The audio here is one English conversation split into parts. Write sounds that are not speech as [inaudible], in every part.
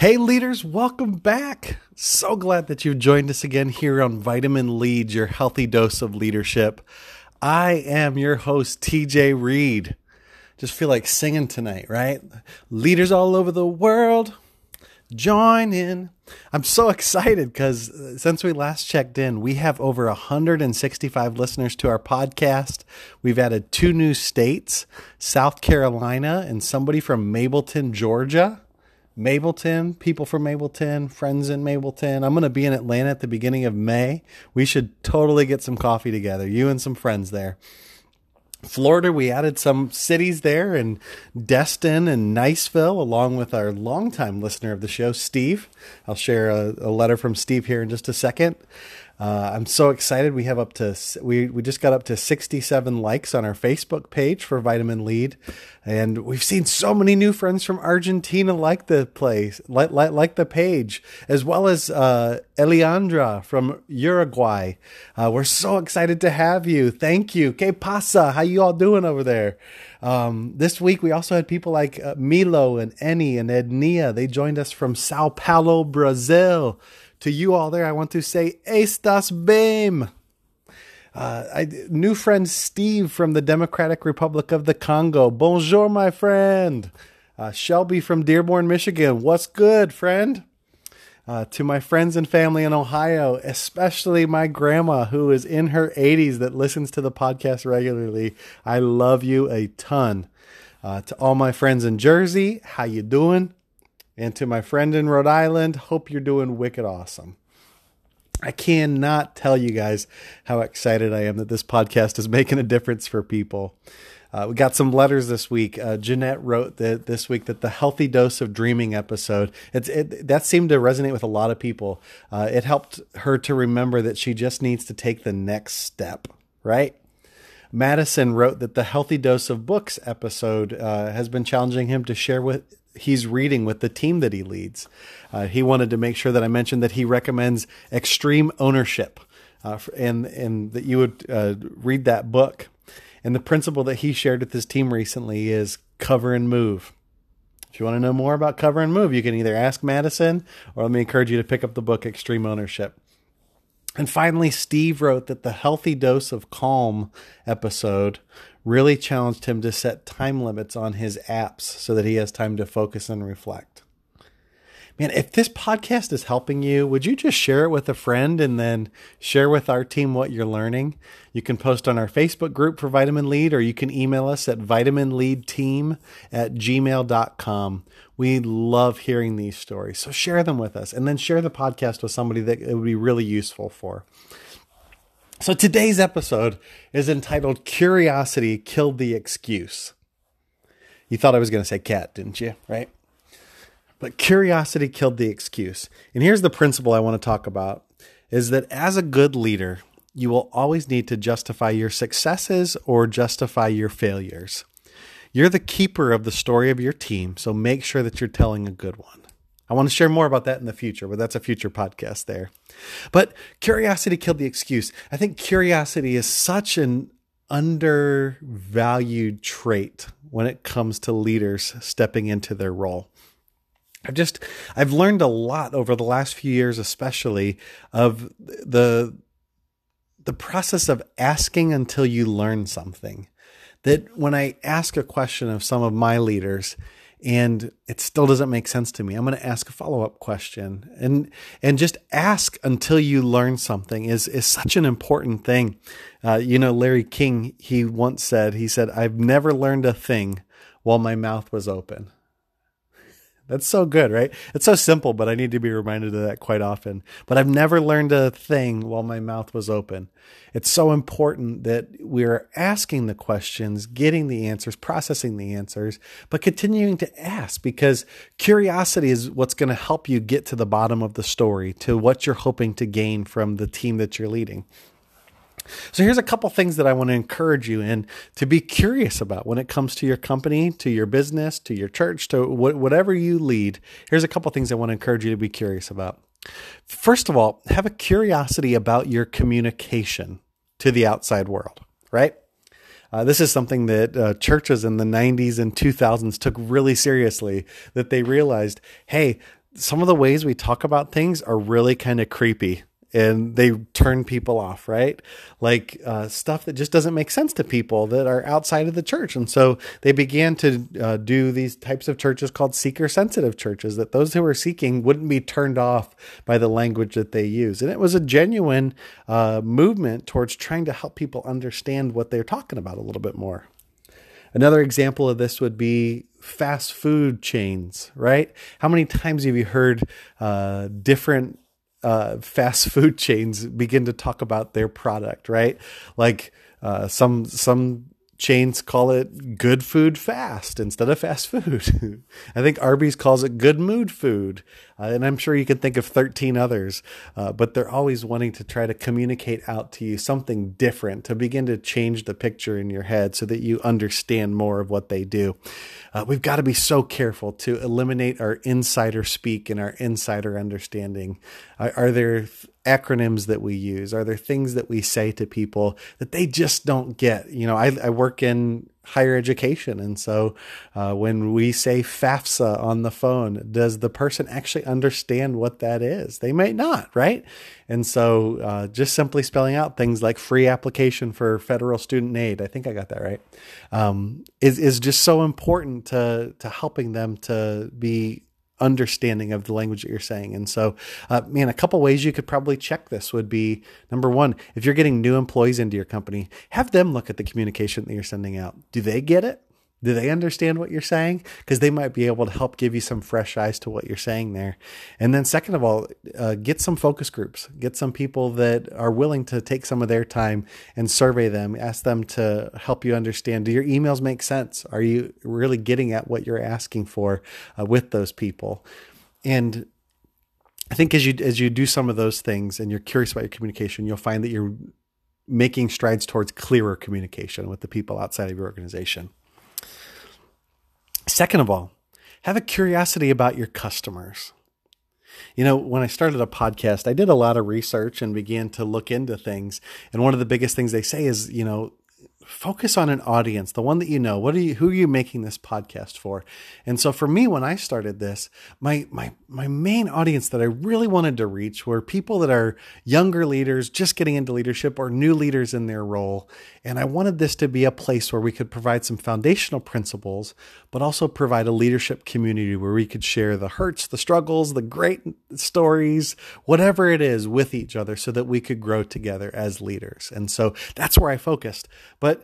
Hey, leaders, welcome back. So glad that you've joined us again here on Vitamin Lead, your healthy dose of leadership. I am your host, TJ Reed. Just feel like singing tonight, right? Leaders all over the world, join in. I'm so excited because uh, since we last checked in, we have over 165 listeners to our podcast. We've added two new states, South Carolina and somebody from Mableton, Georgia. Mableton, people from Mableton, friends in Mableton. I'm going to be in Atlanta at the beginning of May. We should totally get some coffee together, you and some friends there. Florida, we added some cities there and Destin and Niceville, along with our longtime listener of the show, Steve. I'll share a, a letter from Steve here in just a second. Uh, I'm so excited. We have up to we we just got up to 67 likes on our Facebook page for Vitamin Lead, and we've seen so many new friends from Argentina like the place, like like, like the page, as well as uh, Eliandra from Uruguay. Uh, we're so excited to have you. Thank you. Que pasa? How you all doing over there? Um, this week we also had people like uh, Milo and Eni and Ednia. They joined us from Sao Paulo, Brazil. To you all there, I want to say, Estas bem. Uh, I, new friend Steve from the Democratic Republic of the Congo. Bonjour, my friend. Uh, Shelby from Dearborn, Michigan. What's good, friend? Uh, to my friends and family in Ohio, especially my grandma who is in her 80s that listens to the podcast regularly. I love you a ton. Uh, to all my friends in Jersey, how you doing? And to my friend in Rhode Island, hope you're doing wicked awesome. I cannot tell you guys how excited I am that this podcast is [laughs] making a difference for people. Uh, we got some letters this week. Uh, Jeanette wrote that this week that the healthy dose of dreaming episode it, that seemed to resonate with a lot of people. Uh, it helped her to remember that she just needs to take the next step. Right. Madison wrote that the healthy dose of books episode uh, has been challenging him to share with he's reading with the team that he leads. Uh, he wanted to make sure that I mentioned that he recommends extreme ownership, uh, and and that you would uh, read that book. And the principle that he shared with his team recently is cover and move. If you want to know more about cover and move, you can either ask Madison or let me encourage you to pick up the book Extreme Ownership. And finally, Steve wrote that the healthy dose of calm episode really challenged him to set time limits on his apps so that he has time to focus and reflect. Man, if this podcast is helping you, would you just share it with a friend and then share with our team what you're learning? You can post on our Facebook group for Vitamin Lead, or you can email us at vitaminleadteam at gmail.com. We love hearing these stories. So share them with us and then share the podcast with somebody that it would be really useful for. So today's episode is entitled Curiosity Killed the Excuse. You thought I was going to say cat, didn't you? Right? But curiosity killed the excuse. And here's the principle I want to talk about is that as a good leader, you will always need to justify your successes or justify your failures. You're the keeper of the story of your team, so make sure that you're telling a good one. I want to share more about that in the future, but that's a future podcast there. But curiosity killed the excuse. I think curiosity is such an undervalued trait when it comes to leaders stepping into their role. I've just I've learned a lot over the last few years especially of the the process of asking until you learn something. That when I ask a question of some of my leaders, and it still doesn't make sense to me. I'm going to ask a follow-up question. And and just ask until you learn something is is such an important thing. Uh, you know larry king he once said he said i've never learned a thing while my mouth was open that's so good, right? It's so simple, but I need to be reminded of that quite often. But I've never learned a thing while my mouth was open. It's so important that we're asking the questions, getting the answers, processing the answers, but continuing to ask because curiosity is what's going to help you get to the bottom of the story, to what you're hoping to gain from the team that you're leading. So here's a couple things that I want to encourage you in to be curious about when it comes to your company, to your business, to your church, to whatever you lead. Here's a couple things I want to encourage you to be curious about. First of all, have a curiosity about your communication to the outside world, right? Uh, this is something that uh, churches in the 90s and 2000s took really seriously, that they realized, hey, some of the ways we talk about things are really kind of creepy and they turn people off, right? Like uh, stuff that just doesn't make sense to people that are outside of the church. And so they began to uh, do these types of churches called seeker sensitive churches, that those who were seeking wouldn't be turned off by the language that they use. And it was a genuine uh, movement towards trying to help people understand what they're talking about a little bit more. Another example of this would be fast food chains, right? How many times have you heard uh, different uh, fast food chains begin to talk about their product, right? Like uh, some some chains call it good food fast instead of fast food. [laughs] I think Arby's calls it good mood food. Uh, and I'm sure you can think of 13 others, uh, but they're always wanting to try to communicate out to you something different to begin to change the picture in your head so that you understand more of what they do. Uh, we've got to be so careful to eliminate our insider speak and our insider understanding. are there acronyms that we use? Are there things that we say to people that they just don't get? You know, I, I work in higher education. And so uh, when we say FAFSA on the phone, does the person actually understand what that is? They might not, right? And so uh, just simply spelling out things like free application for federal student aid, I think I got that right, um, is, is just so important to, to helping them to be understanding of the language that you're saying. And so, uh, man, a couple ways you could probably check this would be number one, if you're getting new employees into your company, have them look at the communication that you're sending out. Do they get it? Do they understand what you're saying? Because they might be able to help give you some fresh eyes to what you're saying there. And then, second of all, uh, get some focus groups. Get some people that are willing to take some of their time and survey them. Ask them to help you understand do your emails make sense? Are you really getting at what you're asking for uh, with those people? And I think as you as you do some of those things and you're curious about your communication, you'll find that you're making strides towards clearer communication with the people outside of your organization. Second of all, have a curiosity about your customers. You know, when I started a podcast, I did a lot of research and began to look into things. And one of the biggest things they say is, you know, focus on an audience, the one that you know. What are you who are you making this podcast for? And so for me when I started this, my my my main audience that I really wanted to reach were people that are younger leaders just getting into leadership or new leaders in their role. And I wanted this to be a place where we could provide some foundational principles, but also provide a leadership community where we could share the hurts, the struggles, the great stories, whatever it is with each other so that we could grow together as leaders. And so that's where I focused. But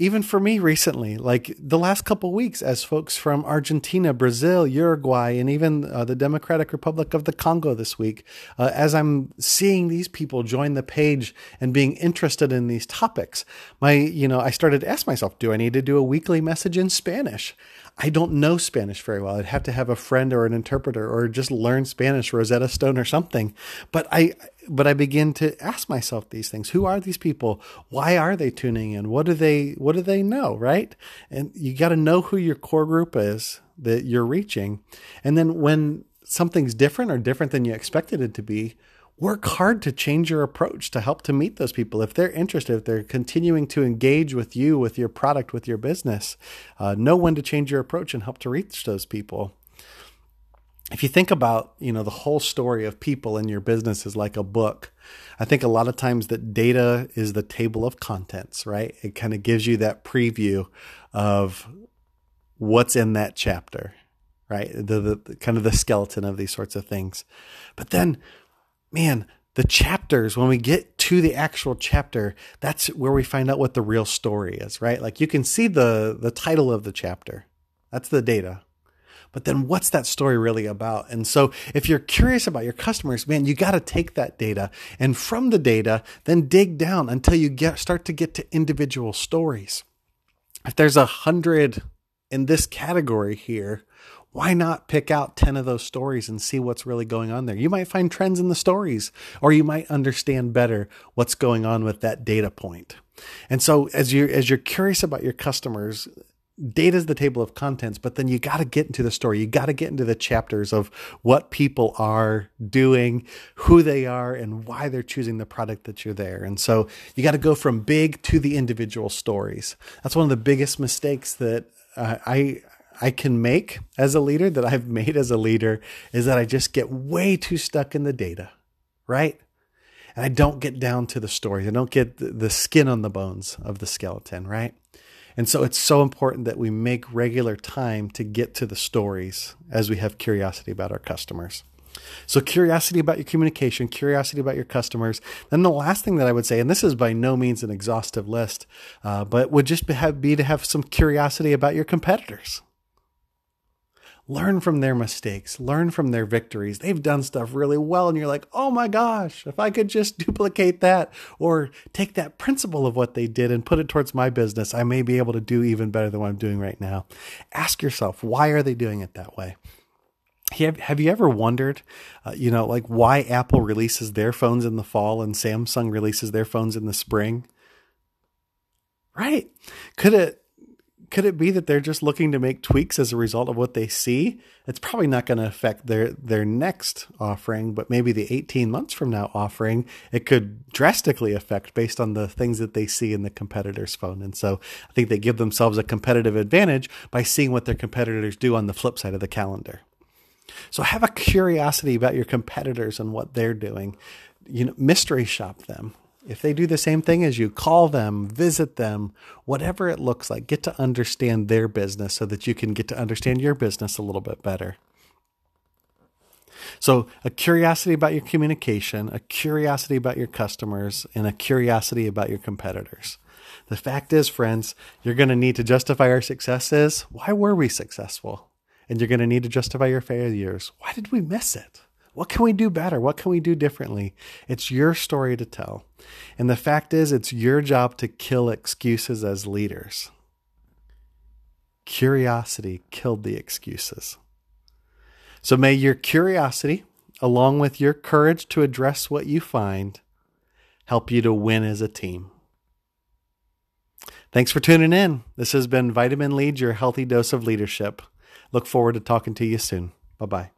even for me recently, like the last couple weeks, as folks from Argentina, Brazil, Uruguay, and even uh, the Democratic Republic of the Congo this week, uh, as I'm seeing these people join the page and being interested in these topics, my, you know, I started to ask myself, do I need to do a weekly message in Spanish? I don't know Spanish very well. I'd have to have a friend or an interpreter or just learn Spanish, Rosetta Stone or something. But I, but I begin to ask myself these things. Who are these people? Why are they tuning in? What do they, what do they know? Right. And you got to know who your core group is that you're reaching. And then when something's different or different than you expected it to be, work hard to change your approach to help to meet those people. If they're interested, if they're continuing to engage with you, with your product, with your business, uh, know when to change your approach and help to reach those people. If you think about, you know, the whole story of people in your business is like a book. I think a lot of times that data is the table of contents, right? It kind of gives you that preview of what's in that chapter, right? The, the, the kind of the skeleton of these sorts of things. But then man, the chapters, when we get to the actual chapter, that's where we find out what the real story is, right? Like you can see the the title of the chapter. That's the data. But then what's that story really about? And so if you're curious about your customers, man, you got to take that data and from the data, then dig down until you get start to get to individual stories. If there's a hundred in this category here, why not pick out 10 of those stories and see what's really going on there? You might find trends in the stories, or you might understand better what's going on with that data point. And so as you as you're curious about your customers, data is the table of contents, but then you got to get into the story. You got to get into the chapters of what people are doing, who they are, and why they're choosing the product that you're there. And so you got to go from big to the individual stories. That's one of the biggest mistakes that uh, I I can make as a leader, that I've made as a leader, is that I just get way too stuck in the data, right? And I don't get down to the story. I don't get the skin on the bones of the skeleton, right? And so it's so important that we make regular time to get to the stories as we have curiosity about our customers. So, curiosity about your communication, curiosity about your customers. Then, the last thing that I would say, and this is by no means an exhaustive list, uh, but would just be, have, be to have some curiosity about your competitors. Learn from their mistakes, learn from their victories. They've done stuff really well, and you're like, oh my gosh, if I could just [laughs] duplicate that or take that principle of what they did and put it towards my business, I may be able to do even better than what I'm doing right now. Ask yourself, why are they doing it that way? Have, have you ever wondered, uh, you know, like why Apple releases their phones in the fall and Samsung releases their phones in the spring? Right? Could it could it be that they're just looking to make tweaks as a result of what they see? It's probably not going to affect their their next offering, but maybe the 18 months from now offering, it could drastically affect based on the things that they see in the competitor's phone. And so I think they give themselves a competitive advantage by seeing what their competitors do on the flip side of the calendar. So have a curiosity about your competitors and what they're doing. You know, mystery shop them. If they do the same thing as you, call them, visit them, whatever it looks like, get to understand their business so that you can get to understand your business a little bit better. So, a curiosity about your communication, a curiosity about your customers, and a curiosity about your competitors. The fact is, friends, you're going to need to justify our successes. Why were we successful? and you're going to need to justify your failures. Why did we miss it? What can we do better? What can we do differently? It's your story to tell. And the fact is, it's your job to kill excuses as leaders. Curiosity killed the excuses. So may your curiosity, along with your courage to address what you find, help you to win as a team. Thanks for tuning in. This has been Vitamin Lead, your healthy dose of leadership. Look forward to talking to you soon. Bye bye.